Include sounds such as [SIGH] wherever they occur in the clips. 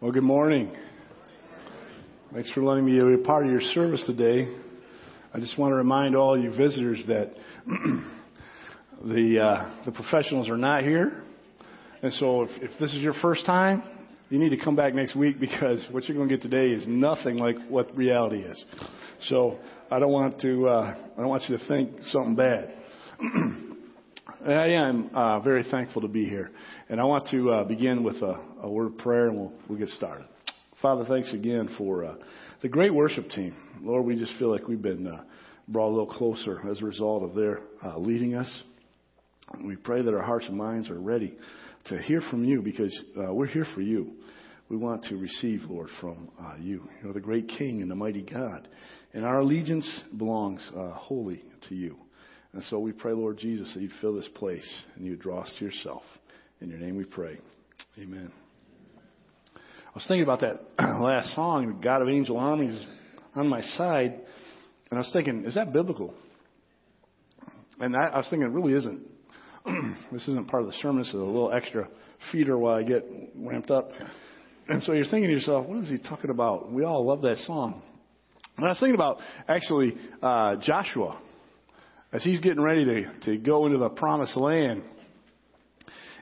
Well, good morning. Thanks for letting me be a part of your service today. I just want to remind all you visitors that [CLEARS THROAT] the uh, the professionals are not here, and so if, if this is your first time, you need to come back next week because what you're going to get today is nothing like what reality is. So I don't want to uh, I don't want you to think something bad. [CLEARS THROAT] I am uh, very thankful to be here. And I want to uh, begin with a, a, word of prayer and we'll, we'll, get started. Father, thanks again for uh, the great worship team. Lord, we just feel like we've been uh, brought a little closer as a result of their uh, leading us. We pray that our hearts and minds are ready to hear from you because uh, we're here for you. We want to receive, Lord, from you. You're the great King and the mighty God. And our allegiance belongs wholly to you. And so we pray, Lord Jesus, that you fill this place and you draw us to yourself. In your name we pray. Amen. I was thinking about that [CLEARS THROAT] last song, God of Angel Armies on my side, and I was thinking, is that biblical? And I, I was thinking, it really isn't. [CLEARS THROAT] this isn't part of the sermon. This is a little extra feeder while I get ramped up. And so you're thinking to yourself, what is he talking about? We all love that song. And I was thinking about actually uh, Joshua as he's getting ready to, to go into the promised land.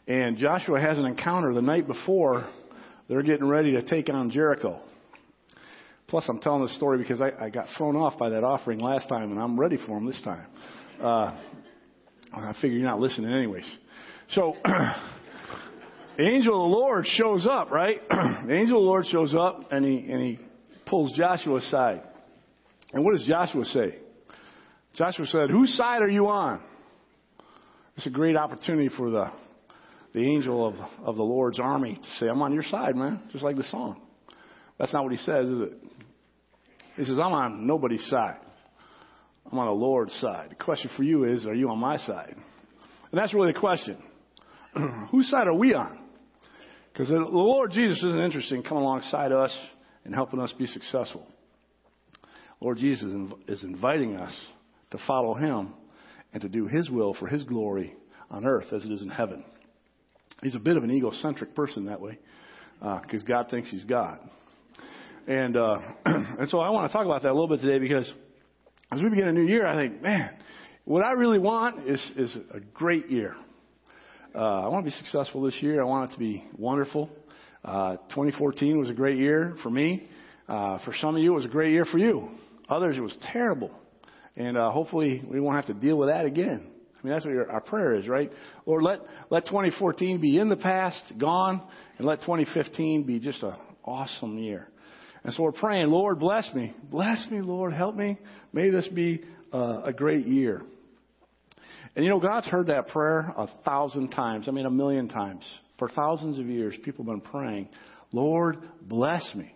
And Joshua has an encounter the night before they're getting ready to take on Jericho. Plus, I'm telling this story because I, I got thrown off by that offering last time, and I'm ready for him this time. Uh, I figure you're not listening anyways. So, [CLEARS THROAT] the angel of the Lord shows up, right? [CLEARS THROAT] the angel of the Lord shows up, and he, and he pulls Joshua aside. And what does Joshua say? Joshua said, Whose side are you on? It's a great opportunity for the, the angel of, of the Lord's army to say, I'm on your side, man, just like the song. That's not what he says, is it? He says, I'm on nobody's side. I'm on the Lord's side. The question for you is, are you on my side? And that's really the question. [CLEARS THROAT] Whose side are we on? Because the Lord Jesus isn't interested in coming alongside us and helping us be successful. Lord Jesus is inviting us to follow Him and to do His will for His glory on earth as it is in heaven. He's a bit of an egocentric person that way because uh, God thinks He's God. And, uh, [CLEARS THROAT] and so I want to talk about that a little bit today because as we begin a new year, I think, man, what I really want is, is a great year. Uh, I want to be successful this year. I want it to be wonderful. Uh, 2014 was a great year for me. Uh, for some of you, it was a great year for you. Others, it was terrible. And uh, hopefully we won't have to deal with that again. I mean, that's what your, our prayer is, right? Lord, let, let 2014 be in the past, gone, and let 2015 be just an awesome year. And so we're praying, Lord, bless me. Bless me, Lord, help me. May this be uh, a great year. And you know, God's heard that prayer a thousand times. I mean, a million times. For thousands of years, people have been praying, Lord, bless me.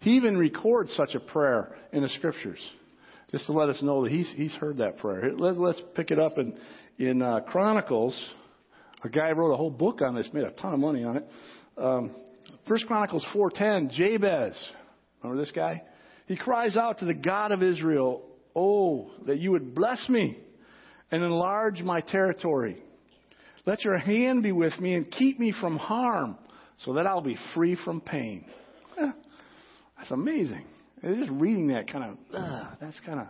He even records such a prayer in the scriptures just to let us know that he's, he's heard that prayer. Let, us let's pick it up in, in uh, Chronicles. A guy wrote a whole book on this, made a ton of money on it. Um, First Chronicles 4.10, Jabez. Remember this guy? He cries out to the God of Israel, Oh, that you would bless me and enlarge my territory. Let your hand be with me and keep me from harm so that I'll be free from pain. [LAUGHS] That's amazing. And just reading that kind of, uh, that's kind of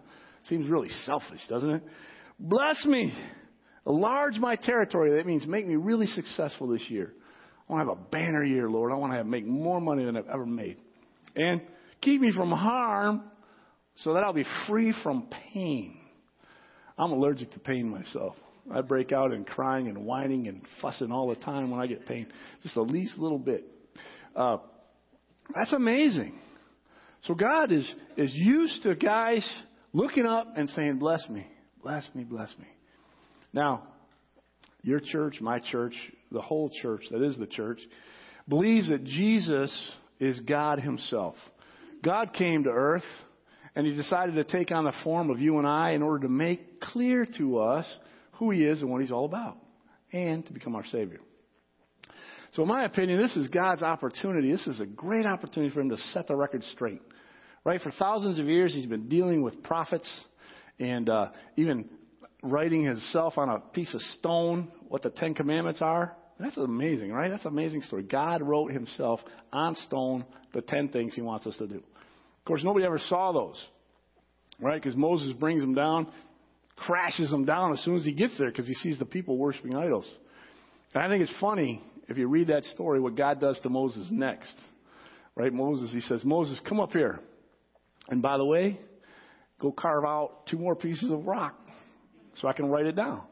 seems really selfish, doesn't it? Bless me. Enlarge my territory. That means make me really successful this year. I want to have a banner year, Lord. I want to have, make more money than I've ever made. And keep me from harm so that I'll be free from pain. I'm allergic to pain myself. I break out in crying and whining and fussing all the time when I get pain, just the least little bit. Uh, that's amazing. So God is, is used to guys looking up and saying, Bless me, bless me, bless me. Now, your church, my church, the whole church, that is the church, believes that Jesus is God Himself. God came to earth and He decided to take on the form of you and I in order to make clear to us who He is and what He's all about and to become our Savior. So, in my opinion, this is God's opportunity. This is a great opportunity for Him to set the record straight. Right? For thousands of years, He's been dealing with prophets and uh, even writing Himself on a piece of stone what the Ten Commandments are. That's amazing, right? That's an amazing story. God wrote himself on stone the 10 things he wants us to do. Of course, nobody ever saw those, right? Because Moses brings them down, crashes them down as soon as he gets there because he sees the people worshiping idols. And I think it's funny if you read that story what God does to Moses next. Right? Moses, he says, Moses, come up here. And by the way, go carve out two more pieces of rock so I can write it down.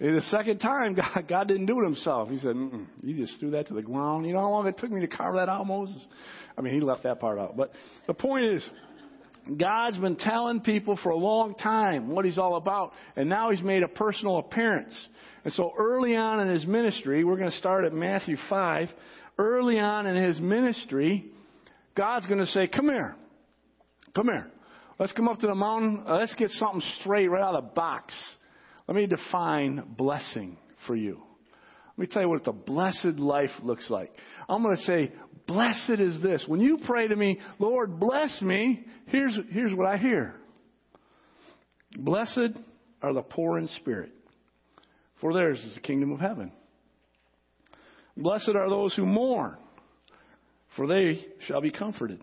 And the second time, [LAUGHS] God, God didn't do it himself. He said, You just threw that to the ground. You know how long it took me to carve that out, Moses? I mean, he left that part out. But the point is, God's been telling people for a long time what he's all about, and now he's made a personal appearance. And so early on in his ministry, we're going to start at Matthew 5. Early on in his ministry, God's going to say, Come here. Come here. Let's come up to the mountain. Uh, let's get something straight right out of the box. Let me define blessing for you. Let me tell you what the blessed life looks like. I'm going to say, blessed is this. When you pray to me, Lord, bless me, here's, here's what I hear. Blessed are the poor in spirit, for theirs is the kingdom of heaven. Blessed are those who mourn, for they shall be comforted.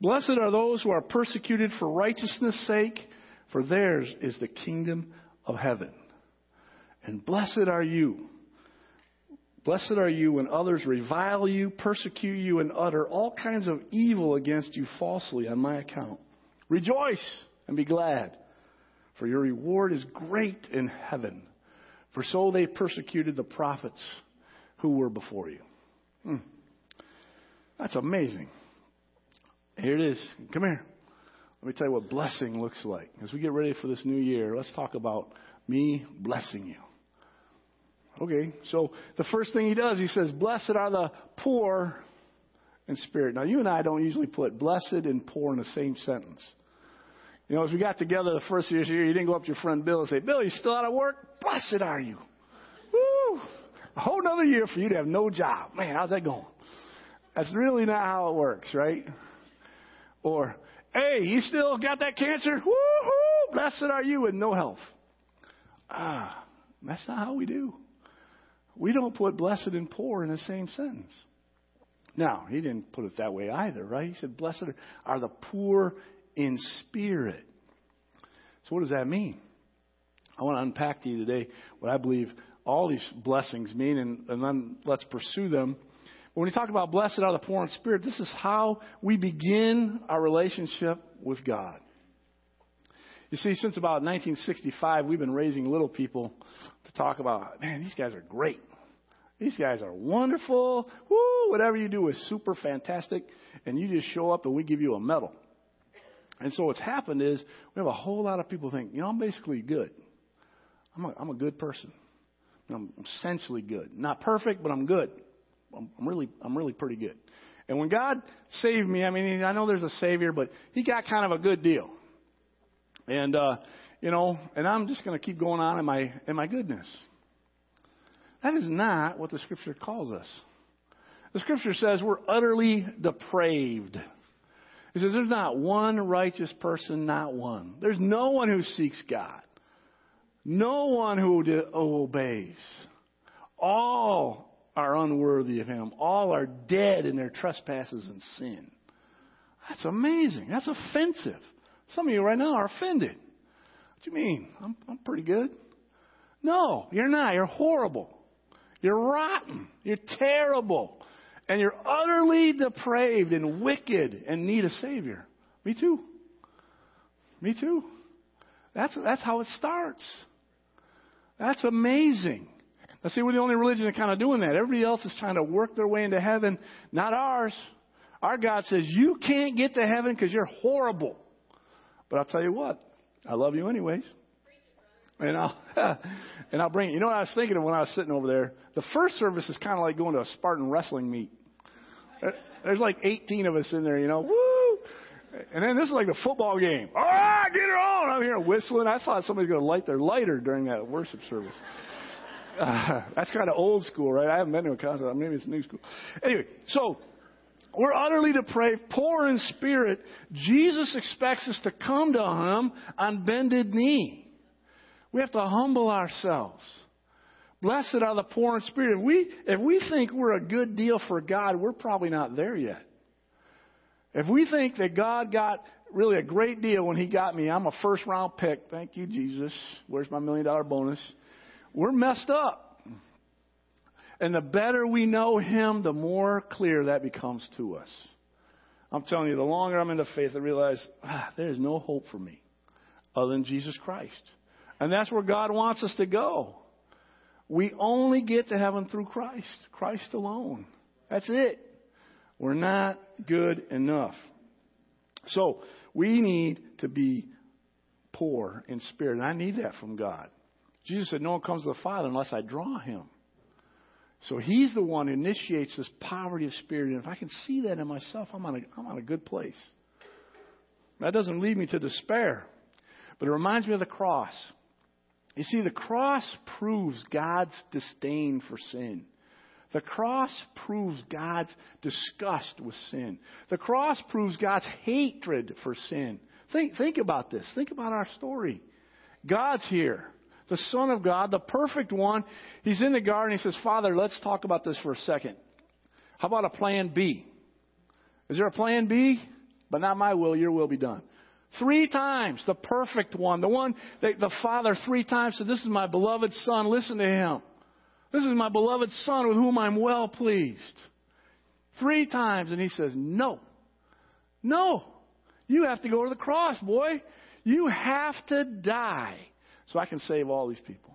Blessed are those who are persecuted for righteousness' sake, for theirs is the kingdom of heaven. And blessed are you. Blessed are you when others revile you, persecute you, and utter all kinds of evil against you falsely on my account. Rejoice and be glad, for your reward is great in heaven. For so they persecuted the prophets who were before you. Hmm. That's amazing. Here it is. Come here. Let me tell you what blessing looks like. As we get ready for this new year, let's talk about me blessing you. Okay, so the first thing he does, he says, Blessed are the poor in spirit. Now, you and I don't usually put blessed and poor in the same sentence. You know, as we got together the first year, you didn't go up to your friend Bill and say, Bill, you still out of work? Blessed are you. Woo! A whole another year for you to have no job. Man, how's that going? That's really not how it works, right? Or, hey, you still got that cancer? Woo-hoo! Blessed are you with no health. Ah, that's not how we do. We don't put blessed and poor in the same sentence. Now, he didn't put it that way either, right? He said, Blessed are the poor in spirit. So, what does that mean? I want to unpack to you today what I believe all these blessings mean, and, and then let's pursue them. When we talk about blessed are the poor in spirit, this is how we begin our relationship with God. You see, since about 1965, we've been raising little people to talk about, man, these guys are great. These guys are wonderful. Woo, whatever you do is super fantastic. And you just show up and we give you a medal. And so what's happened is we have a whole lot of people think, you know, I'm basically good. I'm a, I'm a good person. I'm essentially good. Not perfect, but I'm good. I'm, really, I'm really pretty good. And when God saved me, I mean, I know there's a Savior, but He got kind of a good deal. And, uh, you know, and I'm just going to keep going on in my, in my goodness. That is not what the scripture calls us. The scripture says we're utterly depraved. It says there's not one righteous person, not one. There's no one who seeks God. No one who obeys. All are unworthy of Him. All are dead in their trespasses and sin. That's amazing. That's offensive. Some of you right now are offended. What do you mean? I'm, I'm pretty good. No, you're not. You're horrible. You're rotten. You're terrible. And you're utterly depraved and wicked and need a Savior. Me too. Me too. That's, that's how it starts. That's amazing. Now, see, we're the only religion that kind of doing that. Everybody else is trying to work their way into heaven, not ours. Our God says, You can't get to heaven because you're horrible. But I'll tell you what, I love you anyways. and I'll [LAUGHS] and I'll bring it. You know what I was thinking of when I was sitting over there? The first service is kind of like going to a Spartan wrestling meet. There's like 18 of us in there, you know. Woo! And then this is like a football game. All right, get it on! I'm here whistling. I thought somebody's going to light their lighter during that worship service. Uh, [LAUGHS] that's kind of old school, right? I haven't been to a concert. Maybe it's new school. Anyway, so we're utterly depraved, poor in spirit. Jesus expects us to come to Him on bended knee. We have to humble ourselves. Blessed are the poor in spirit. If we, if we think we're a good deal for God, we're probably not there yet. If we think that God got really a great deal when He got me, I'm a first round pick. Thank you, Jesus. Where's my million dollar bonus? We're messed up. And the better we know Him, the more clear that becomes to us. I'm telling you, the longer I'm in the faith, I realize ah, there's no hope for me other than Jesus Christ. And that's where God wants us to go. We only get to heaven through Christ, Christ alone. That's it. We're not good enough. So, we need to be poor in spirit. And I need that from God. Jesus said, No one comes to the Father unless I draw him. So he's the one who initiates this poverty of spirit. And if I can see that in myself, I'm on a, I'm on a good place. That doesn't lead me to despair, but it reminds me of the cross. You see, the cross proves God's disdain for sin. The cross proves God's disgust with sin. The cross proves God's hatred for sin. Think, think about this. Think about our story. God's here the Son of God, the perfect one. He's in the garden. He says, Father, let's talk about this for a second. How about a plan B? Is there a plan B? But not my will, your will be done. Three times, the perfect one, the one that the Father three times said, This is my beloved Son, listen to him. This is my beloved Son with whom I'm well pleased. Three times, and he says, No. No. You have to go to the cross, boy. You have to die so I can save all these people.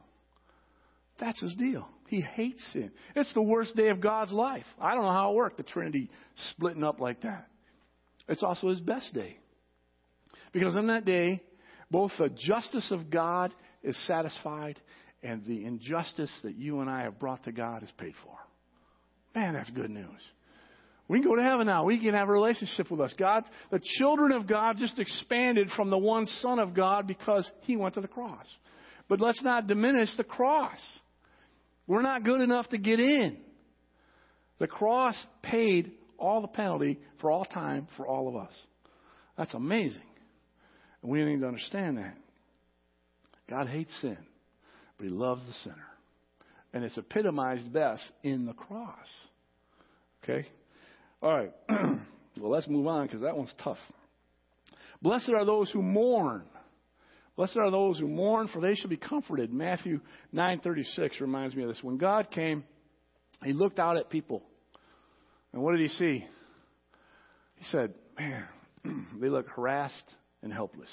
That's his deal. He hates sin. It's the worst day of God's life. I don't know how it worked, the Trinity splitting up like that. It's also his best day. Because on that day, both the justice of God is satisfied and the injustice that you and I have brought to God is paid for. Man, that's good news. We can go to heaven now. We can have a relationship with us. God, the children of God just expanded from the one Son of God because He went to the cross. But let's not diminish the cross. We're not good enough to get in. The cross paid all the penalty for all time for all of us. That's amazing. And we need to understand that. God hates sin, but He loves the sinner. And it's epitomized best in the cross. Okay? All right. [CLEARS THROAT] well, let's move on because that one's tough. Blessed are those who mourn. Blessed are those who mourn, for they shall be comforted. Matthew 9:36 reminds me of this. When God came, He looked out at people, and what did He see? He said, "Man, [CLEARS THROAT] they look harassed and helpless,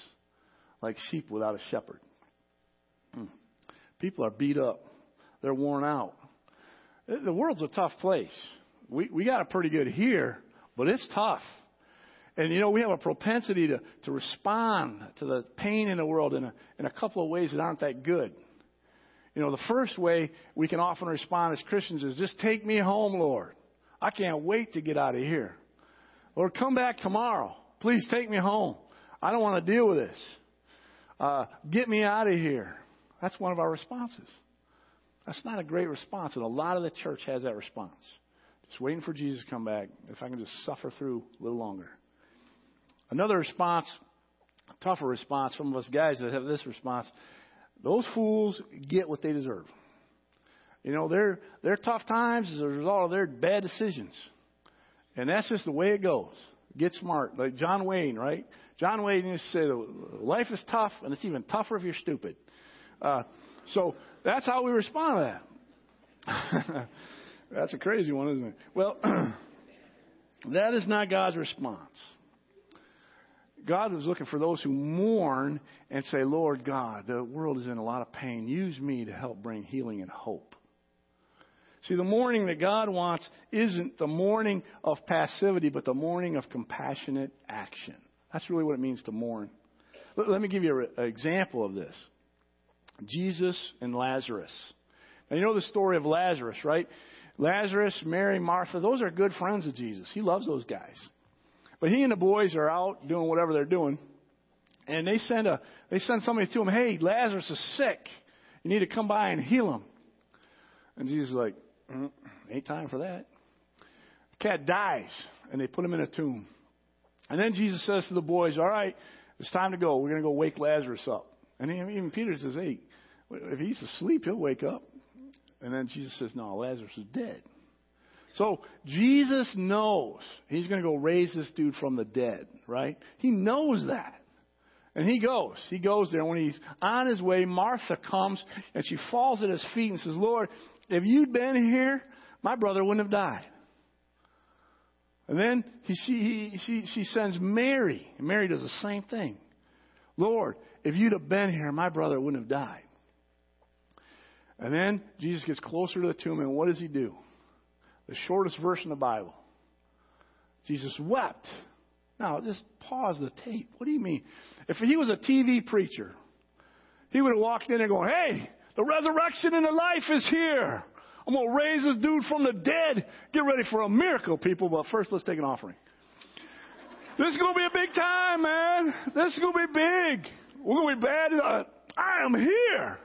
like sheep without a shepherd. Hmm. People are beat up. They're worn out. The world's a tough place we, we got it pretty good here, but it's tough. And you know, we have a propensity to, to respond to the pain in the world in a, in a couple of ways that aren't that good. You know, the first way we can often respond as Christians is just take me home, Lord. I can't wait to get out of here. Lord, come back tomorrow. Please take me home. I don't want to deal with this. Uh, get me out of here. That's one of our responses. That's not a great response, and a lot of the church has that response. Just waiting for Jesus to come back. If I can just suffer through a little longer. Another response, tougher response from us guys that have this response. Those fools get what they deserve. You know, their their tough times is a result of their bad decisions. And that's just the way it goes. Get smart. Like John Wayne, right? John Wayne used to say, life is tough, and it's even tougher if you're stupid. Uh, so that's how we respond to that. [LAUGHS] That's a crazy one, isn't it? Well, [CLEARS THROAT] that is not God's response. God is looking for those who mourn and say, Lord God, the world is in a lot of pain. Use me to help bring healing and hope. See, the mourning that God wants isn't the mourning of passivity, but the mourning of compassionate action. That's really what it means to mourn. Let me give you an example of this. Jesus and Lazarus. Now, you know the story of Lazarus, right? Lazarus, Mary, Martha, those are good friends of Jesus. He loves those guys. But he and the boys are out doing whatever they're doing, and they send a they send somebody to him, "Hey, Lazarus is sick. You need to come by and heal him." And Jesus is like, mm, "Ain't time for that." The cat dies, and they put him in a tomb. And then Jesus says to the boys, "All right, it's time to go. We're going to go wake Lazarus up." And even Peter says, "Hey, if he's asleep, he'll wake up." And then Jesus says, No, Lazarus is dead. So Jesus knows he's going to go raise this dude from the dead, right? He knows that. And he goes. He goes there. When he's on his way, Martha comes and she falls at his feet and says, Lord, if you'd been here, my brother wouldn't have died. And then he, she, he, she, she sends Mary. And Mary does the same thing. Lord, if you'd have been here, my brother wouldn't have died. And then Jesus gets closer to the tomb, and what does he do? The shortest verse in the Bible. Jesus wept. Now, just pause the tape. What do you mean? If he was a TV preacher, he would have walked in and going, Hey, the resurrection and the life is here. I'm going to raise this dude from the dead. Get ready for a miracle, people. But first, let's take an offering. This is going to be a big time, man. This is going to be big. We're going to be bad. Uh, I am here.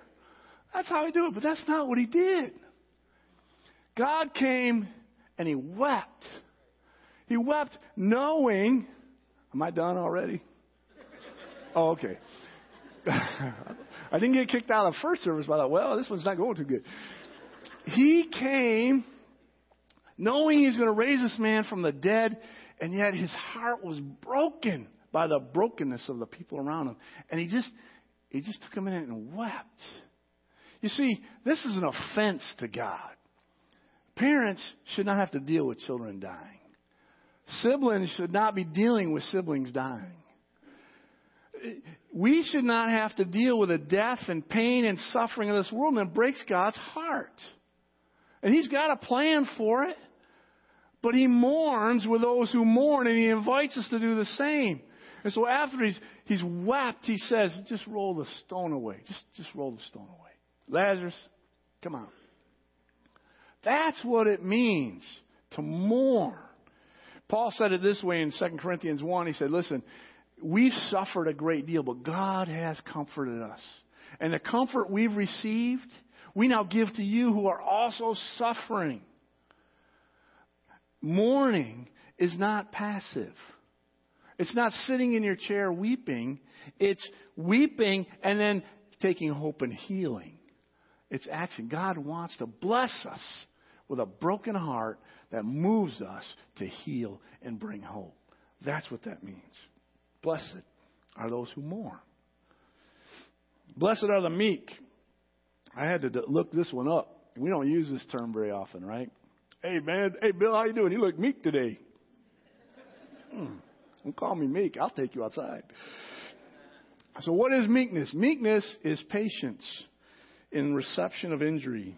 That's how he do it, but that's not what he did. God came and he wept. He wept knowing. Am I done already? Oh, okay. [LAUGHS] I didn't get kicked out of first service, I thought, well, this one's not going too good. He came knowing he's going to raise this man from the dead, and yet his heart was broken by the brokenness of the people around him. And he just, he just took a minute and wept. You see, this is an offense to God. Parents should not have to deal with children dying. Siblings should not be dealing with siblings dying. We should not have to deal with the death and pain and suffering of this world, and it breaks God's heart. And He's got a plan for it. But He mourns with those who mourn, and He invites us to do the same. And so after he's, he's wept, He says, just roll the stone away. Just, just roll the stone away. Lazarus, come on. That's what it means to mourn. Paul said it this way in 2 Corinthians 1. He said, Listen, we've suffered a great deal, but God has comforted us. And the comfort we've received, we now give to you who are also suffering. Mourning is not passive. It's not sitting in your chair weeping. It's weeping and then taking hope and healing. It's action. God wants to bless us with a broken heart that moves us to heal and bring hope. That's what that means. Blessed are those who mourn. Blessed are the meek. I had to look this one up. We don't use this term very often, right? Hey man, hey Bill, how you doing? You look meek today. Hmm. Don't call me meek. I'll take you outside. So what is meekness? Meekness is patience in reception of injury.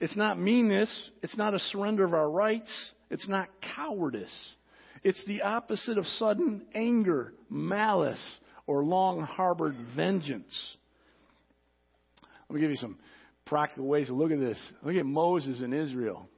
It's not meanness. It's not a surrender of our rights. It's not cowardice. It's the opposite of sudden anger, malice, or long harbored vengeance. Let me give you some practical ways to look at this. Look at Moses in Israel.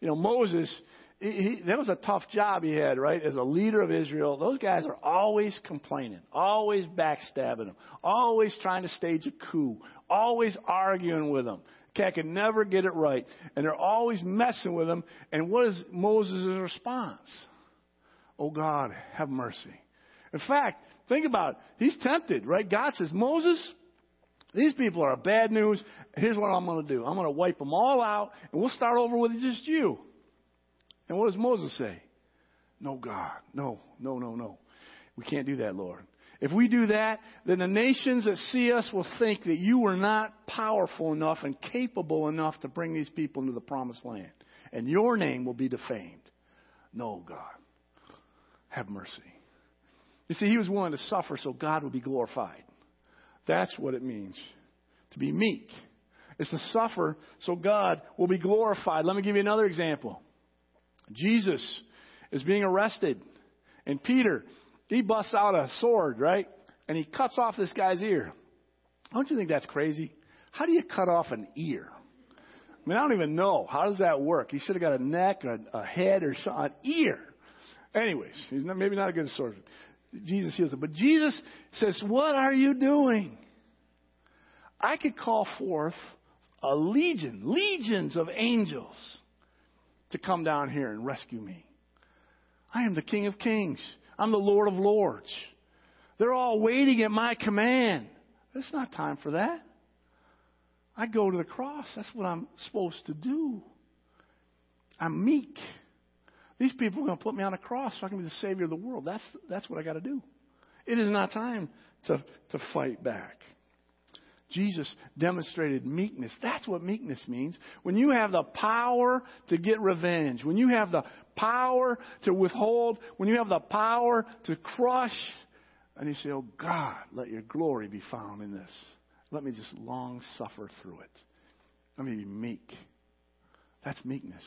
You know, Moses, he, that was a tough job he had, right? As a leader of Israel, those guys are always complaining, always backstabbing him, always trying to stage a coup, always arguing with him. Cat can never get it right. And they're always messing with him. And what is Moses' response? Oh God, have mercy. In fact, think about it. He's tempted, right? God says, Moses, these people are bad news. Here's what I'm going to do. I'm going to wipe them all out, and we'll start over with just you. And what does Moses say? No, God. No, no, no, no. We can't do that, Lord. If we do that, then the nations that see us will think that you were not powerful enough and capable enough to bring these people into the promised land. And your name will be defamed. No, God. Have mercy. You see, he was willing to suffer so God would be glorified. That's what it means to be meek. It's to suffer so God will be glorified. Let me give you another example. Jesus is being arrested, and Peter he busts out a sword, right? And he cuts off this guy's ear. Don't you think that's crazy? How do you cut off an ear? I mean, I don't even know. How does that work? He should have got a neck, a, a head, or some, an ear. Anyways, he's not, maybe not a good source. Jesus heals it. But Jesus says, What are you doing? I could call forth a legion, legions of angels to come down here and rescue me. I am the King of Kings. I'm the Lord of Lords. They're all waiting at my command. It's not time for that. I go to the cross. That's what I'm supposed to do. I'm meek. These people are going to put me on a cross so I can be the Savior of the world. That's, that's what I got to do. It is not time to, to fight back. Jesus demonstrated meekness. That's what meekness means. When you have the power to get revenge, when you have the power to withhold, when you have the power to crush, and you say, Oh God, let your glory be found in this. Let me just long suffer through it. Let me be meek. That's meekness.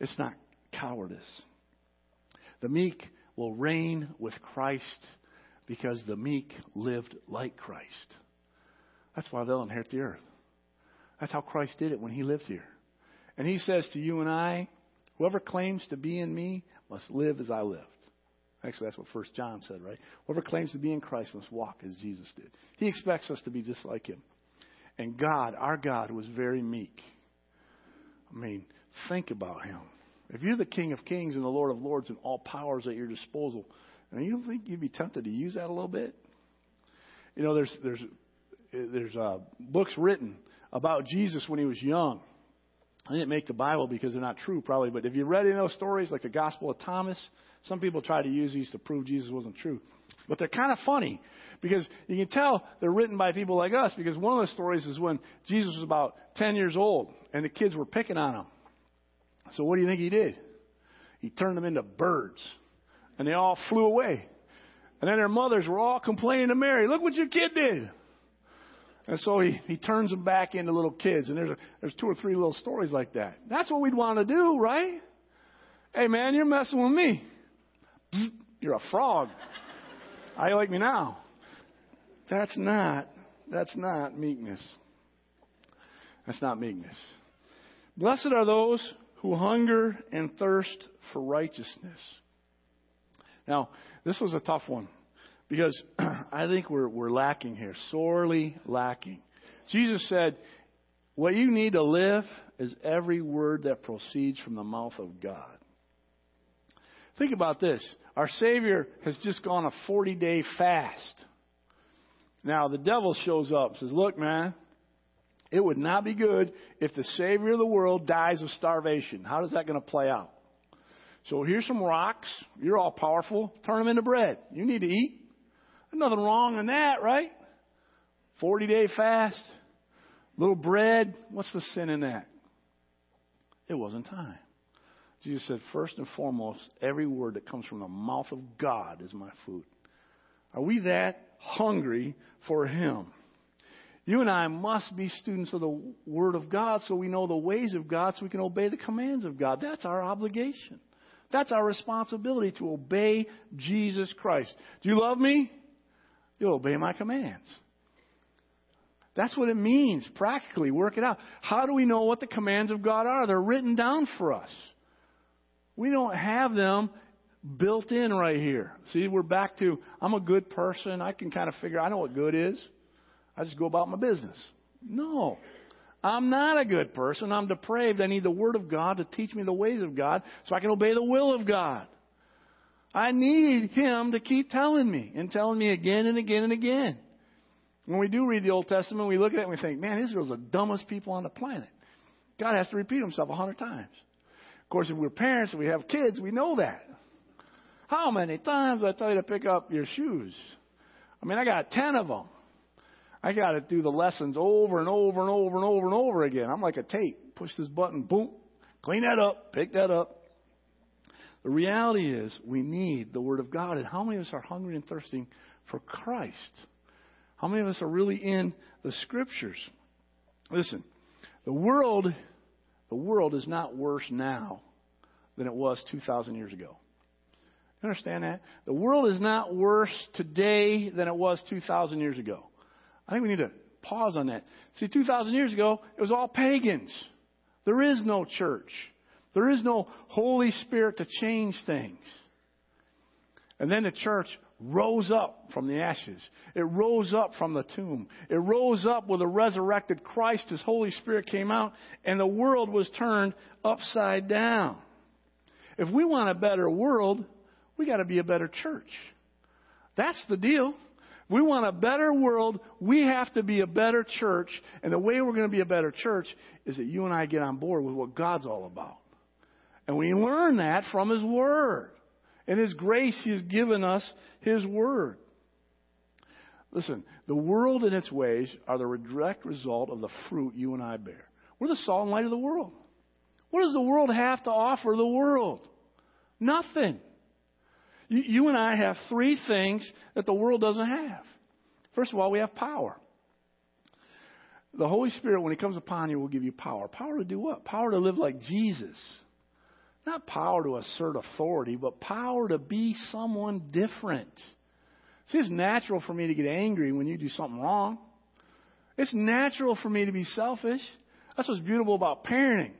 It's not cowardice. The meek will reign with Christ because the meek lived like Christ. That's why they'll inherit the earth. That's how Christ did it when he lived here. And he says to you and I, whoever claims to be in me must live as I lived. Actually, that's what First John said, right? Whoever claims to be in Christ must walk as Jesus did. He expects us to be just like him. And God, our God, was very meek. I mean, think about him. If you're the King of Kings and the Lord of Lords and all powers at your disposal, I mean, you don't think you'd be tempted to use that a little bit? You know, there's there's there's uh, books written about Jesus when he was young. I didn't make the Bible because they're not true, probably, but have you read any of those stories, like the Gospel of Thomas? Some people try to use these to prove Jesus wasn't true. But they're kind of funny because you can tell they're written by people like us because one of the stories is when Jesus was about 10 years old and the kids were picking on him. So what do you think he did? He turned them into birds and they all flew away. And then their mothers were all complaining to Mary, look what your kid did. And so he, he turns them back into little kids. And there's, a, there's two or three little stories like that. That's what we'd want to do, right? Hey, man, you're messing with me. [SNIFFS] you're a frog. How you like me now? That's not, that's not meekness. That's not meekness. Blessed are those who hunger and thirst for righteousness. Now, this was a tough one because [CLEARS THROAT] I think we're, we're lacking here, sorely lacking. Jesus said, What you need to live is every word that proceeds from the mouth of God. Think about this. Our Savior has just gone a 40 day fast. Now, the devil shows up and says, Look, man, it would not be good if the Savior of the world dies of starvation. How is that going to play out? So here's some rocks. You're all powerful. Turn them into bread. You need to eat. Nothing wrong in that, right? 40 day fast. Little bread. What's the sin in that? It wasn't time. Jesus said, first and foremost, every word that comes from the mouth of God is my food. Are we that hungry for Him? You and I must be students of the Word of God so we know the ways of God so we can obey the commands of God. That's our obligation. That's our responsibility to obey Jesus Christ. Do you love me? You'll obey my commands. That's what it means, practically. Work it out. How do we know what the commands of God are? They're written down for us. We don't have them built in right here. See, we're back to I'm a good person. I can kind of figure I know what good is. I just go about my business. No. I'm not a good person. I'm depraved. I need the Word of God to teach me the ways of God so I can obey the will of God. I need Him to keep telling me and telling me again and again and again. When we do read the Old Testament, we look at it and we think, man, Israel's the dumbest people on the planet. God has to repeat Himself a hundred times. Of course, if we're parents and we have kids, we know that. How many times I tell you to pick up your shoes? I mean, I got ten of them. I got to do the lessons over and over and over and over and over again. I'm like a tape. Push this button, boom, clean that up, pick that up. The reality is we need the Word of God. And how many of us are hungry and thirsting for Christ? How many of us are really in the Scriptures? Listen, the world, the world is not worse now than it was 2,000 years ago. You understand that? The world is not worse today than it was 2,000 years ago. I think we need to pause on that. See, 2,000 years ago, it was all pagans. There is no church. There is no Holy Spirit to change things. And then the church rose up from the ashes. It rose up from the tomb. It rose up with a resurrected Christ. His Holy Spirit came out, and the world was turned upside down. If we want a better world, we got to be a better church. That's the deal. We want a better world. We have to be a better church. And the way we're going to be a better church is that you and I get on board with what God's all about. And we learn that from His Word. In His grace, He has given us His Word. Listen, the world and its ways are the direct result of the fruit you and I bear. We're the salt and light of the world. What does the world have to offer the world? Nothing. You, you and I have three things that the world doesn't have. First of all, we have power. The Holy Spirit, when He comes upon you, will give you power. Power to do what? Power to live like Jesus. Not power to assert authority, but power to be someone different. See, it's natural for me to get angry when you do something wrong. It's natural for me to be selfish. That's what's beautiful about parenting,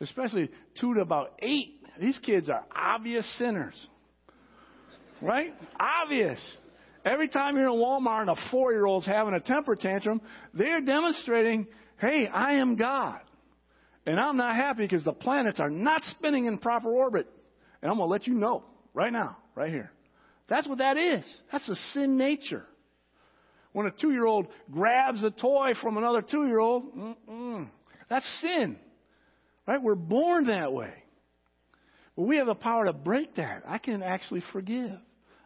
especially two to about eight. These kids are obvious sinners. Right? Obvious. Every time you're in Walmart and a four year old's having a temper tantrum, they're demonstrating, hey, I am God. And I'm not happy because the planets are not spinning in proper orbit. And I'm going to let you know right now, right here. That's what that is. That's a sin nature. When a two year old grabs a toy from another two year old, that's sin. Right? We're born that way. But we have the power to break that. I can actually forgive.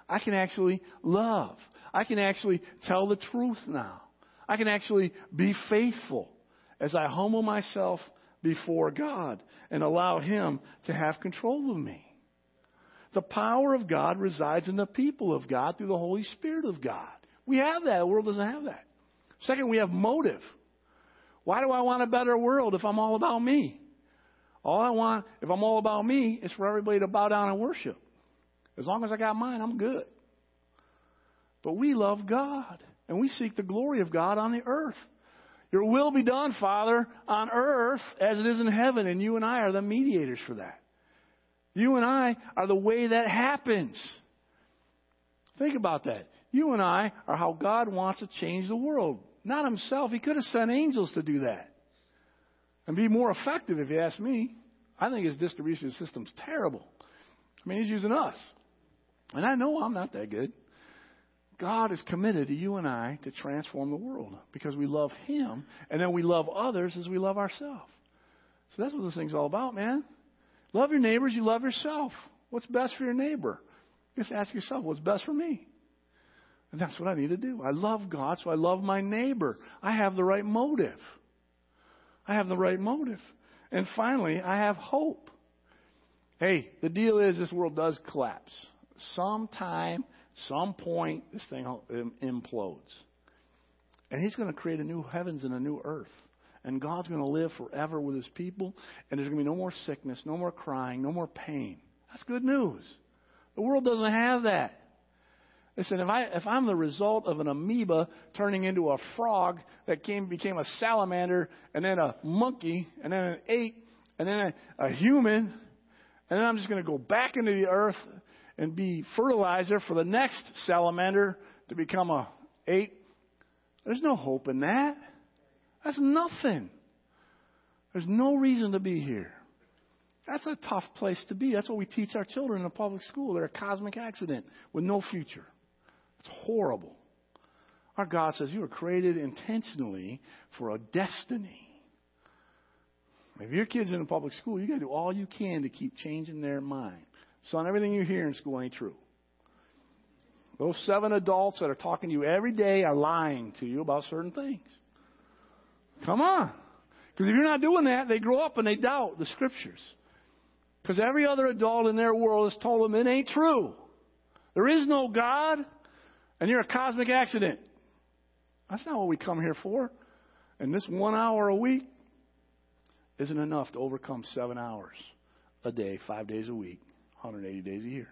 I can actually love. I can actually tell the truth now. I can actually be faithful as I humble myself before God and allow Him to have control of me. The power of God resides in the people of God through the Holy Spirit of God. We have that. The world doesn't have that. Second, we have motive. Why do I want a better world if I'm all about me? All I want, if I'm all about me, is for everybody to bow down and worship. As long as I got mine, I'm good. But we love God, and we seek the glory of God on the earth. Your will be done, Father, on earth as it is in heaven, and you and I are the mediators for that. You and I are the way that happens. Think about that. You and I are how God wants to change the world. Not himself. He could have sent angels to do that and be more effective, if you ask me. I think his distribution system's terrible. I mean, he's using us. And I know I'm not that good. God is committed to you and I to transform the world because we love Him and then we love others as we love ourselves. So that's what this thing's all about, man. Love your neighbors, you love yourself. What's best for your neighbor? Just ask yourself, what's best for me? And that's what I need to do. I love God, so I love my neighbor. I have the right motive. I have the right motive. And finally, I have hope. Hey, the deal is this world does collapse. Sometime some point, this thing implodes. And He's going to create a new heavens and a new earth. And God's going to live forever with His people. And there's going to be no more sickness, no more crying, no more pain. That's good news. The world doesn't have that. Listen, if, I, if I'm the result of an amoeba turning into a frog that came, became a salamander, and then a monkey, and then an ape, and then a, a human, and then I'm just going to go back into the earth and be fertilizer for the next salamander to become a ape. There's no hope in that. That's nothing. There's no reason to be here. That's a tough place to be. That's what we teach our children in a public school. They're a cosmic accident with no future. It's horrible. Our God says you were created intentionally for a destiny. If your kid's in a public school, you got to do all you can to keep changing their mind. Son, everything you hear in school ain't true. Those seven adults that are talking to you every day are lying to you about certain things. Come on. Because if you're not doing that, they grow up and they doubt the scriptures. Because every other adult in their world has told them it ain't true. There is no God, and you're a cosmic accident. That's not what we come here for. And this one hour a week isn't enough to overcome seven hours a day, five days a week 180 days a year.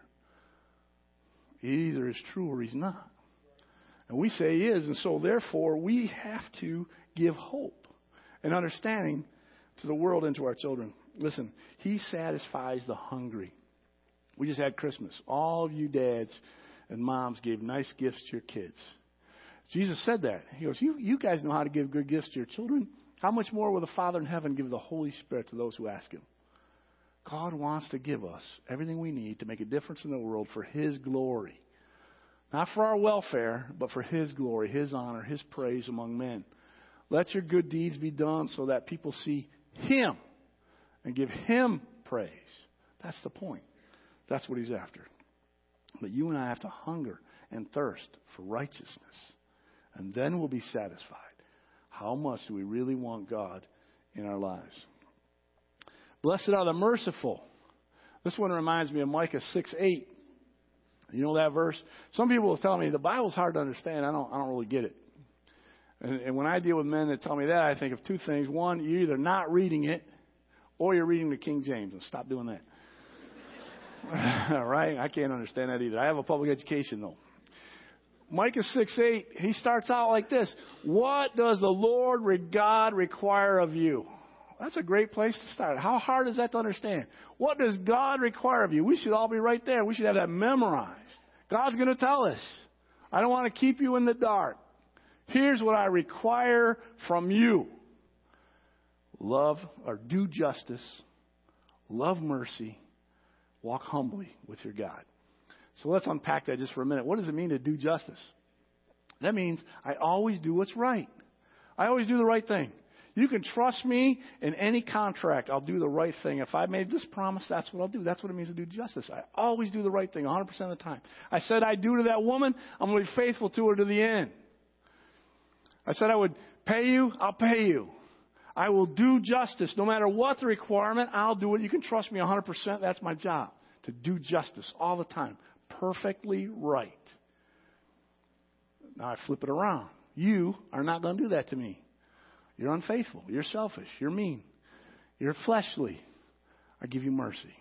He either is true or he's not. And we say He is. And so, therefore, we have to give hope and understanding to the world and to our children. Listen, He satisfies the hungry. We just had Christmas. All of you dads and moms gave nice gifts to your kids. Jesus said that. He goes, you, you guys know how to give good gifts to your children. How much more will the Father in heaven give the Holy Spirit to those who ask Him? God wants to give us everything we need to make a difference in the world for His glory. Not for our welfare, but for His glory, His honor, His praise among men. Let your good deeds be done so that people see Him and give Him praise. That's the point. That's what He's after. But you and I have to hunger and thirst for righteousness, and then we'll be satisfied. How much do we really want God in our lives? Blessed are the merciful. This one reminds me of Micah 6 8. You know that verse? Some people will tell me the Bible's hard to understand. I don't, I don't really get it. And, and when I deal with men that tell me that, I think of two things. One, you're either not reading it or you're reading the King James. And stop doing that. [LAUGHS] right? I can't understand that either. I have a public education, though. Micah 6 8, he starts out like this What does the Lord God require of you? That's a great place to start. How hard is that to understand? What does God require of you? We should all be right there. We should have that memorized. God's going to tell us. I don't want to keep you in the dark. Here's what I require from you love or do justice, love mercy, walk humbly with your God. So let's unpack that just for a minute. What does it mean to do justice? That means I always do what's right. I always do the right thing. You can trust me in any contract. I'll do the right thing. If I made this promise, that's what I'll do. That's what it means to do justice. I always do the right thing 100% of the time. I said I'd do to that woman, I'm going to be faithful to her to the end. I said I would pay you, I'll pay you. I will do justice. No matter what the requirement, I'll do it. You can trust me 100%. That's my job. To do justice all the time. Perfectly right. Now I flip it around. You are not going to do that to me. You're unfaithful. You're selfish. You're mean. You're fleshly. I give you mercy.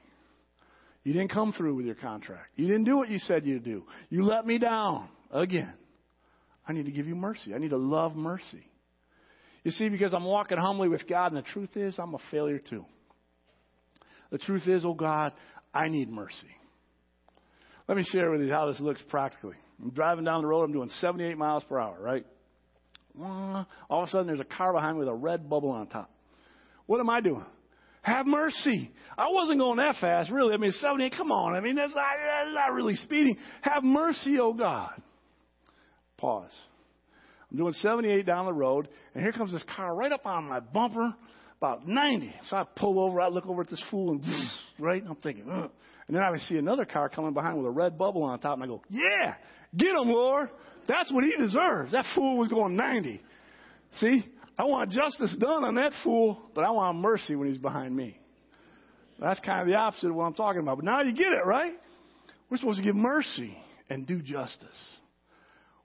You didn't come through with your contract. You didn't do what you said you'd do. You let me down again. I need to give you mercy. I need to love mercy. You see, because I'm walking humbly with God, and the truth is, I'm a failure too. The truth is, oh God, I need mercy. Let me share with you how this looks practically. I'm driving down the road, I'm doing 78 miles per hour, right? All of a sudden, there's a car behind me with a red bubble on top. What am I doing? Have mercy. I wasn't going that fast, really. I mean, 78, come on. I mean, that's not, that's not really speeding. Have mercy, oh God. Pause. I'm doing 78 down the road, and here comes this car right up on my bumper, about 90. So I pull over, I look over at this fool, and [LAUGHS] right? I'm thinking, Ugh. And then I would see another car coming behind with a red bubble on top, and I go, yeah, get him, Lord. That's what he deserves. That fool was going 90. See, I want justice done on that fool, but I want mercy when he's behind me. That's kind of the opposite of what I'm talking about. But now you get it, right? We're supposed to give mercy and do justice.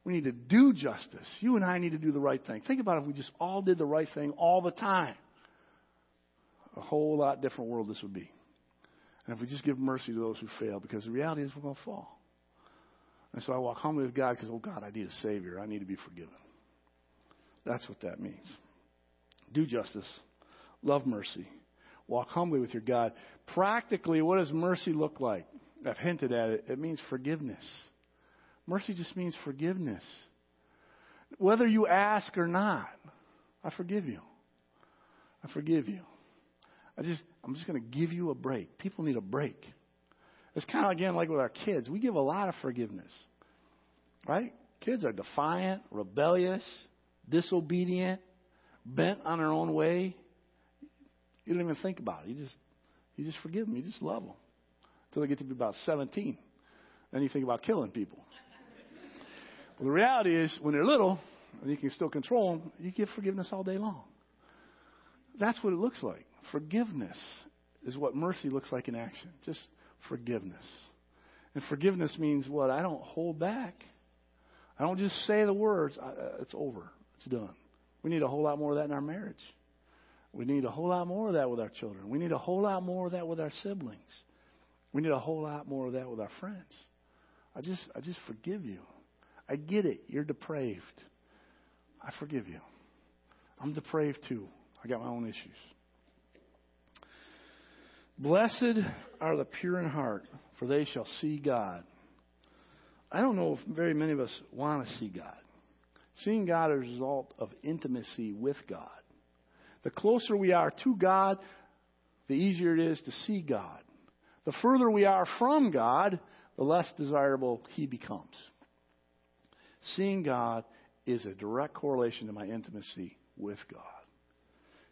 We need to do justice. You and I need to do the right thing. Think about if we just all did the right thing all the time. A whole lot different world this would be. And if we just give mercy to those who fail, because the reality is we're going to fall. And so I walk humbly with God because, oh God, I need a Savior. I need to be forgiven. That's what that means. Do justice, love mercy, walk humbly with your God. Practically, what does mercy look like? I've hinted at it. It means forgiveness. Mercy just means forgiveness. Whether you ask or not, I forgive you. I forgive you. I just, I'm just going to give you a break. People need a break. It's kind of again like with our kids. We give a lot of forgiveness, right? Kids are defiant, rebellious, disobedient, bent on their own way. You don't even think about it. You just, you just forgive them. You just love them until they get to be about 17. Then you think about killing people. Well, the reality is, when they're little, and you can still control them, you give forgiveness all day long. That's what it looks like. Forgiveness is what mercy looks like in action. Just forgiveness. And forgiveness means what? I don't hold back. I don't just say the words. I, uh, it's over. It's done. We need a whole lot more of that in our marriage. We need a whole lot more of that with our children. We need a whole lot more of that with our siblings. We need a whole lot more of that with our friends. I just, I just forgive you. I get it. You're depraved. I forgive you. I'm depraved too. I got my own issues. Blessed are the pure in heart, for they shall see God. I don't know if very many of us want to see God. Seeing God is a result of intimacy with God. The closer we are to God, the easier it is to see God. The further we are from God, the less desirable He becomes. Seeing God is a direct correlation to my intimacy with God.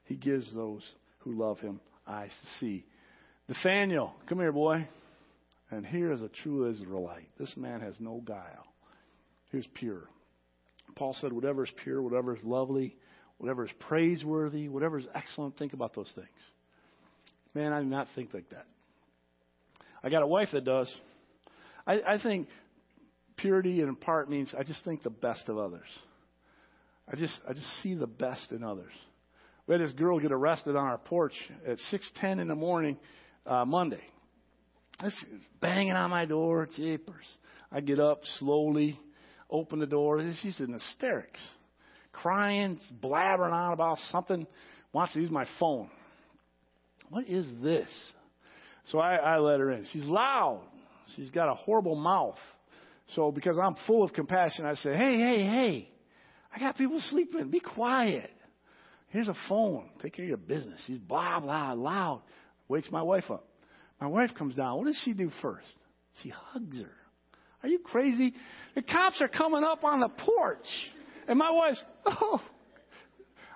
He gives those who love Him eyes to see. Nathaniel, come here, boy. And here is a true Israelite. This man has no guile. He's pure. Paul said, whatever is pure, whatever is lovely, whatever is praiseworthy, whatever is excellent, think about those things. Man, I do not think like that. I got a wife that does. I, I think purity in part means I just think the best of others. I just I just see the best in others. We had this girl get arrested on our porch at six ten in the morning, uh, Monday. This is banging on my door, jeepers. I get up slowly, open the door. She's in hysterics, crying, blabbering on about something. Wants to use my phone. What is this? So I, I let her in. She's loud. She's got a horrible mouth. So because I'm full of compassion, I say, hey, hey, hey, I got people sleeping. Be quiet. Here's a phone. Take care of your business. She's blah, blah, loud. Wakes my wife up. My wife comes down. What does she do first? She hugs her. Are you crazy? The cops are coming up on the porch. And my wife's, oh,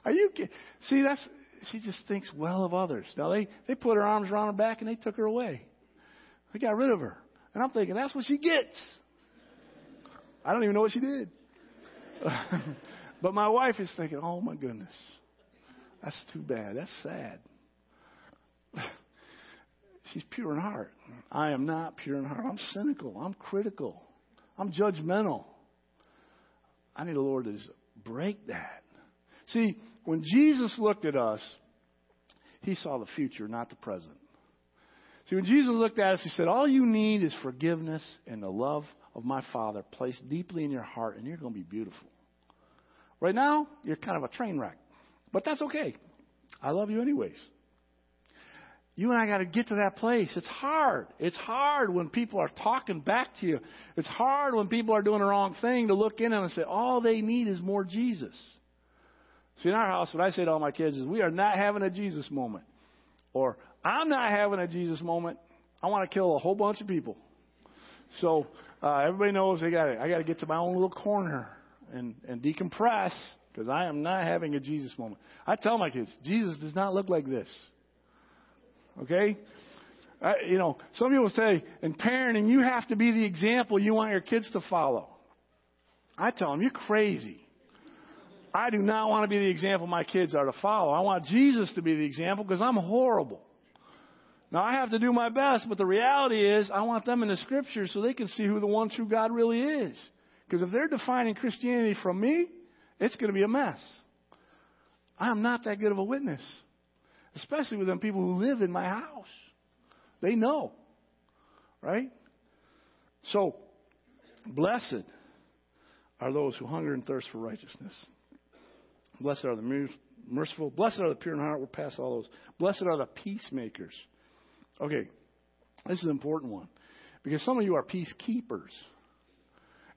are you kidding? See, that's, she just thinks well of others. Now they, they put her arms around her back and they took her away. They got rid of her. And I'm thinking, that's what she gets. I don't even know what she did. [LAUGHS] but my wife is thinking, oh my goodness. That's too bad. That's sad. [LAUGHS] She's pure in heart. I am not pure in heart. I'm cynical. I'm critical. I'm judgmental. I need the Lord to break that. See, when Jesus looked at us, he saw the future, not the present. See, when Jesus looked at us, he said, All you need is forgiveness and the love of my Father placed deeply in your heart, and you're going to be beautiful. Right now, you're kind of a train wreck. But that's okay. I love you anyways. You and I got to get to that place. It's hard. It's hard when people are talking back to you. It's hard when people are doing the wrong thing to look in and say, all they need is more Jesus. See, in our house, what I say to all my kids is, we are not having a Jesus moment. Or, I'm not having a Jesus moment. I want to kill a whole bunch of people. So, uh, everybody knows they got I got to get to my own little corner and, and decompress because I am not having a Jesus moment. I tell my kids, Jesus does not look like this. Okay? I, you know, some people say in parenting, you have to be the example you want your kids to follow. I tell them, you're crazy. I do not want to be the example my kids are to follow. I want Jesus to be the example because I'm horrible. Now I have to do my best, but the reality is I want them in the scriptures so they can see who the one true God really is. Because if they're defining Christianity from me, it's going to be a mess. I am not that good of a witness, especially with them people who live in my house. They know, right? So, blessed are those who hunger and thirst for righteousness. Blessed are the merciful. Blessed are the pure in heart. We're past all those. Blessed are the peacemakers. Okay, this is an important one because some of you are peacekeepers.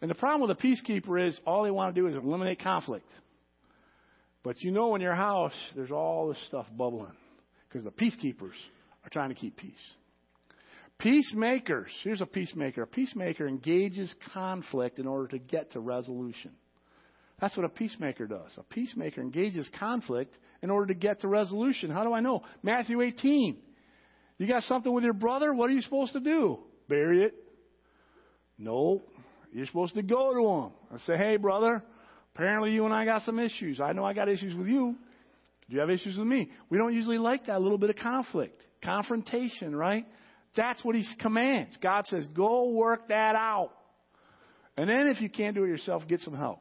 And the problem with a peacekeeper is all they want to do is eliminate conflict. But you know, in your house, there's all this stuff bubbling because the peacekeepers are trying to keep peace. Peacemakers, here's a peacemaker. A peacemaker engages conflict in order to get to resolution. That's what a peacemaker does. A peacemaker engages conflict in order to get to resolution. How do I know? Matthew 18. You got something with your brother? What are you supposed to do? Bury it? No. You're supposed to go to him and say, hey, brother, apparently you and I got some issues. I know I got issues with you. Do you have issues with me? We don't usually like that little bit of conflict, confrontation, right? That's what he commands. God says, go work that out. And then if you can't do it yourself, get some help.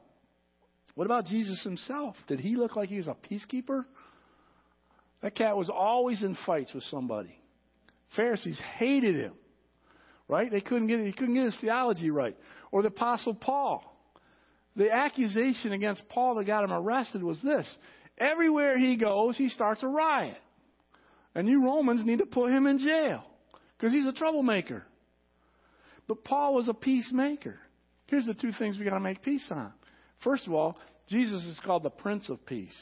What about Jesus himself? Did he look like he was a peacekeeper? That cat was always in fights with somebody. Pharisees hated him. Right? They couldn't get he couldn't get his theology right. Or the apostle Paul. The accusation against Paul that got him arrested was this. Everywhere he goes, he starts a riot. And you Romans need to put him in jail because he's a troublemaker. But Paul was a peacemaker. Here's the two things we got to make peace on. First of all, Jesus is called the Prince of Peace.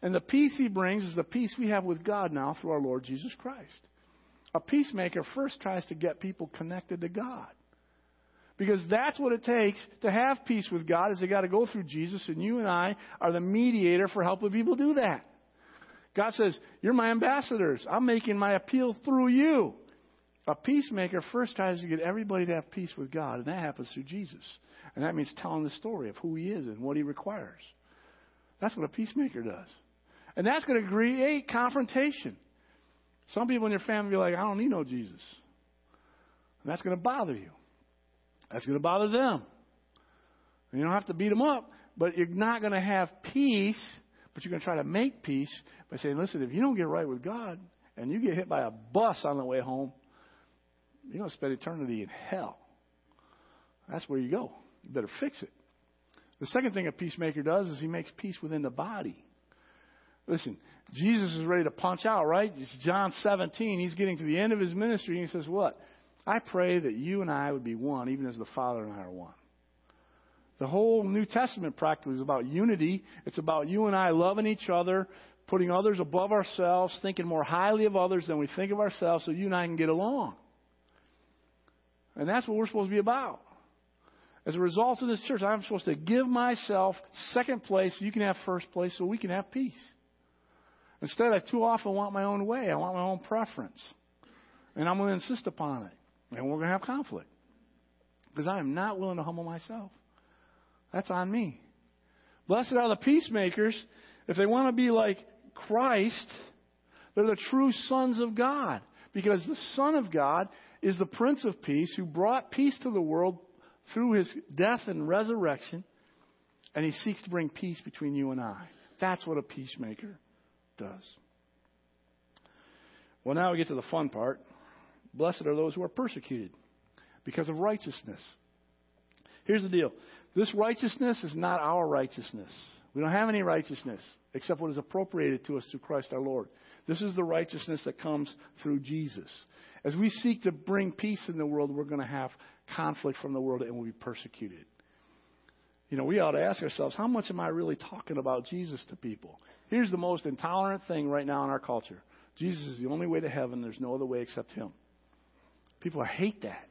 And the peace he brings is the peace we have with God now through our Lord Jesus Christ. A peacemaker first tries to get people connected to God. Because that's what it takes to have peace with God is they got to go through Jesus and you and I are the mediator for helping people do that. God says, You're my ambassadors. I'm making my appeal through you. A peacemaker first tries to get everybody to have peace with God, and that happens through Jesus. And that means telling the story of who he is and what he requires. That's what a peacemaker does. And that's going to create confrontation. Some people in your family be like, I don't need no Jesus. And that's going to bother you. That's going to bother them. You don't have to beat them up, but you're not going to have peace, but you're going to try to make peace by saying, listen, if you don't get right with God and you get hit by a bus on the way home, you're going to spend eternity in hell. That's where you go. You better fix it. The second thing a peacemaker does is he makes peace within the body. Listen, Jesus is ready to punch out, right? It's John 17. He's getting to the end of his ministry, and he says, What? I pray that you and I would be one, even as the Father and I are one. The whole New Testament practically is about unity. It's about you and I loving each other, putting others above ourselves, thinking more highly of others than we think of ourselves, so you and I can get along. And that's what we're supposed to be about. As a result of this church, I'm supposed to give myself second place so you can have first place so we can have peace. Instead, I too often want my own way. I want my own preference. And I'm going to insist upon it. And we're going to have conflict. Because I am not willing to humble myself. That's on me. Blessed are the peacemakers. If they want to be like Christ, they're the true sons of God. Because the Son of God is the Prince of Peace who brought peace to the world through his death and resurrection. And he seeks to bring peace between you and I. That's what a peacemaker does. Well, now we get to the fun part. Blessed are those who are persecuted because of righteousness. Here's the deal this righteousness is not our righteousness. We don't have any righteousness except what is appropriated to us through Christ our Lord. This is the righteousness that comes through Jesus. As we seek to bring peace in the world, we're going to have conflict from the world and we'll be persecuted. You know, we ought to ask ourselves, how much am I really talking about Jesus to people? Here's the most intolerant thing right now in our culture Jesus is the only way to heaven, there's no other way except Him. People hate that,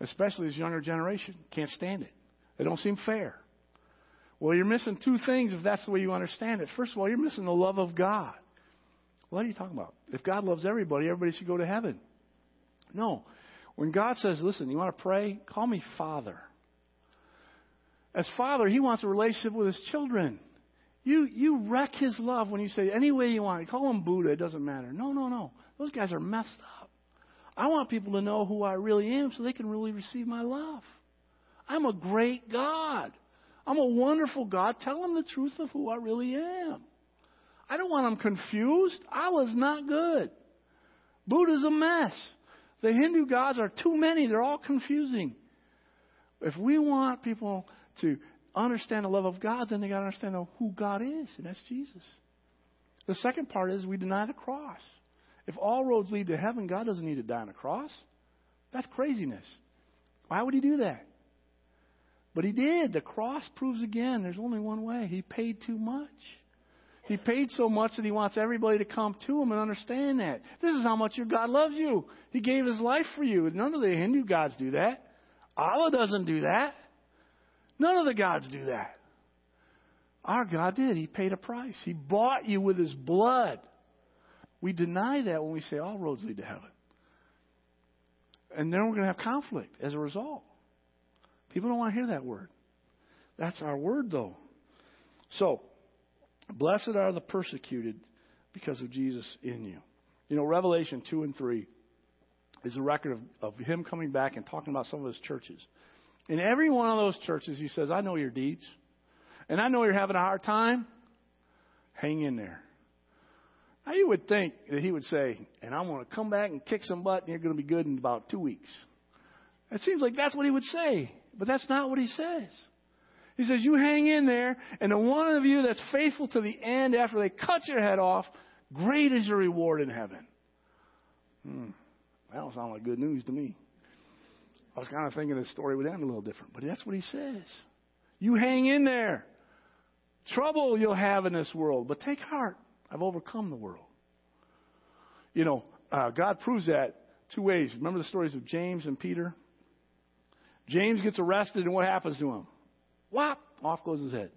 especially this younger generation. Can't stand it. They don't seem fair. Well, you're missing two things if that's the way you understand it. First of all, you're missing the love of God. What are you talking about? If God loves everybody, everybody should go to heaven. No. When God says, listen, you want to pray? Call me Father. As Father, He wants a relationship with His children. You, you wreck His love when you say any way you want. Call Him Buddha, it doesn't matter. No, no, no. Those guys are messed up. I want people to know who I really am so they can really receive my love. I'm a great God. I'm a wonderful God. Tell them the truth of who I really am. I don't want them confused. Allah's not good. Buddha's a mess. The Hindu gods are too many. They're all confusing. If we want people to understand the love of God, then they got to understand who God is, and that's Jesus. The second part is we deny the cross. If all roads lead to heaven, God doesn't need to die on a cross. That's craziness. Why would He do that? But He did. The cross proves again there's only one way. He paid too much. He paid so much that He wants everybody to come to Him and understand that. This is how much your God loves you. He gave His life for you. None of the Hindu gods do that. Allah doesn't do that. None of the gods do that. Our God did. He paid a price. He bought you with His blood. We deny that when we say all roads lead to heaven. And then we're going to have conflict as a result. People don't want to hear that word. That's our word, though. So, blessed are the persecuted because of Jesus in you. You know, Revelation 2 and 3 is a record of, of him coming back and talking about some of his churches. In every one of those churches, he says, I know your deeds. And I know you're having a hard time. Hang in there. Now, you would think that he would say, and I'm going to come back and kick some butt, and you're going to be good in about two weeks. It seems like that's what he would say, but that's not what he says. He says, You hang in there, and the one of you that's faithful to the end after they cut your head off, great is your reward in heaven. Hmm. That don't sound like good news to me. I was kind of thinking the story would end a little different, but that's what he says. You hang in there. Trouble you'll have in this world, but take heart. I've overcome the world. You know, uh, God proves that two ways. Remember the stories of James and Peter? James gets arrested, and what happens to him? Whop! Off goes his head.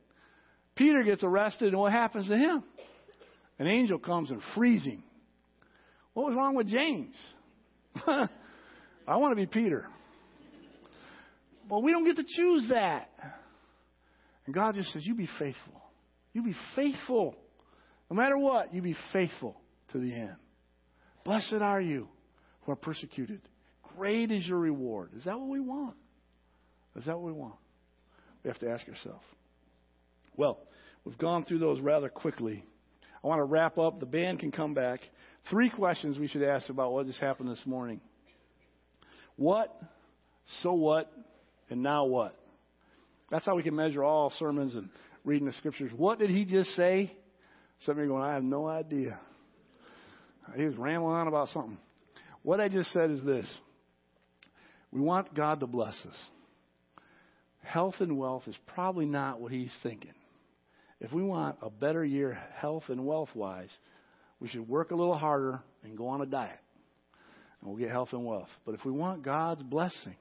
Peter gets arrested, and what happens to him? An angel comes and frees him. What was wrong with James? [LAUGHS] I want to be Peter. But we don't get to choose that. And God just says, You be faithful. You be faithful. No matter what, you be faithful to the end. Blessed are you who are persecuted. Great is your reward. Is that what we want? Is that what we want? We have to ask ourselves. Well, we've gone through those rather quickly. I want to wrap up. The band can come back. Three questions we should ask about what just happened this morning. What, so what, and now what? That's how we can measure all sermons and reading the scriptures. What did he just say? Some of you are going, I have no idea. He was rambling on about something. What I just said is this we want God to bless us. Health and wealth is probably not what he's thinking. If we want a better year, health and wealth wise, we should work a little harder and go on a diet. And we'll get health and wealth. But if we want God's blessing,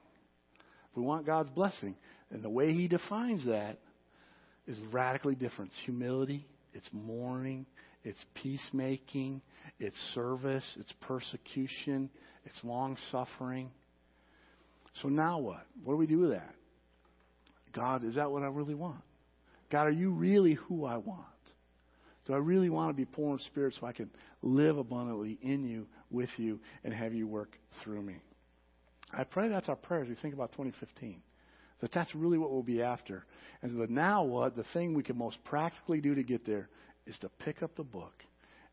if we want God's blessing, and the way He defines that is radically different. Humility, it's mourning, it's peacemaking, it's service, it's persecution, it's long suffering. So now what? What do we do with that? God, is that what I really want? God, are you really who I want? Do I really want to be poor in spirit so I can live abundantly in you, with you, and have you work through me? I pray that's our prayer as we think about 2015. That that's really what we'll be after. And so that now what, the thing we can most practically do to get there is to pick up the book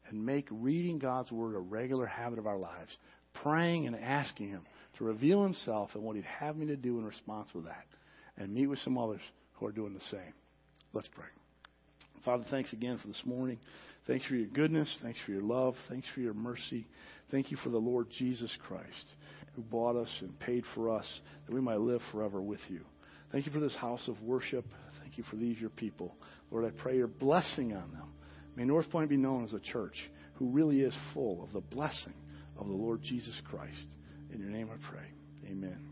and make reading God's Word a regular habit of our lives, praying and asking Him to reveal Himself and what He'd have me to do in response to that, and meet with some others who are doing the same. Let's pray. Father, thanks again for this morning. Thanks for your goodness. Thanks for your love. Thanks for your mercy. Thank you for the Lord Jesus Christ who bought us and paid for us that we might live forever with you. Thank you for this house of worship. Thank you for these, your people. Lord, I pray your blessing on them. May Northpointe be known as a church who really is full of the blessing of the Lord Jesus Christ. In your name I pray. Amen.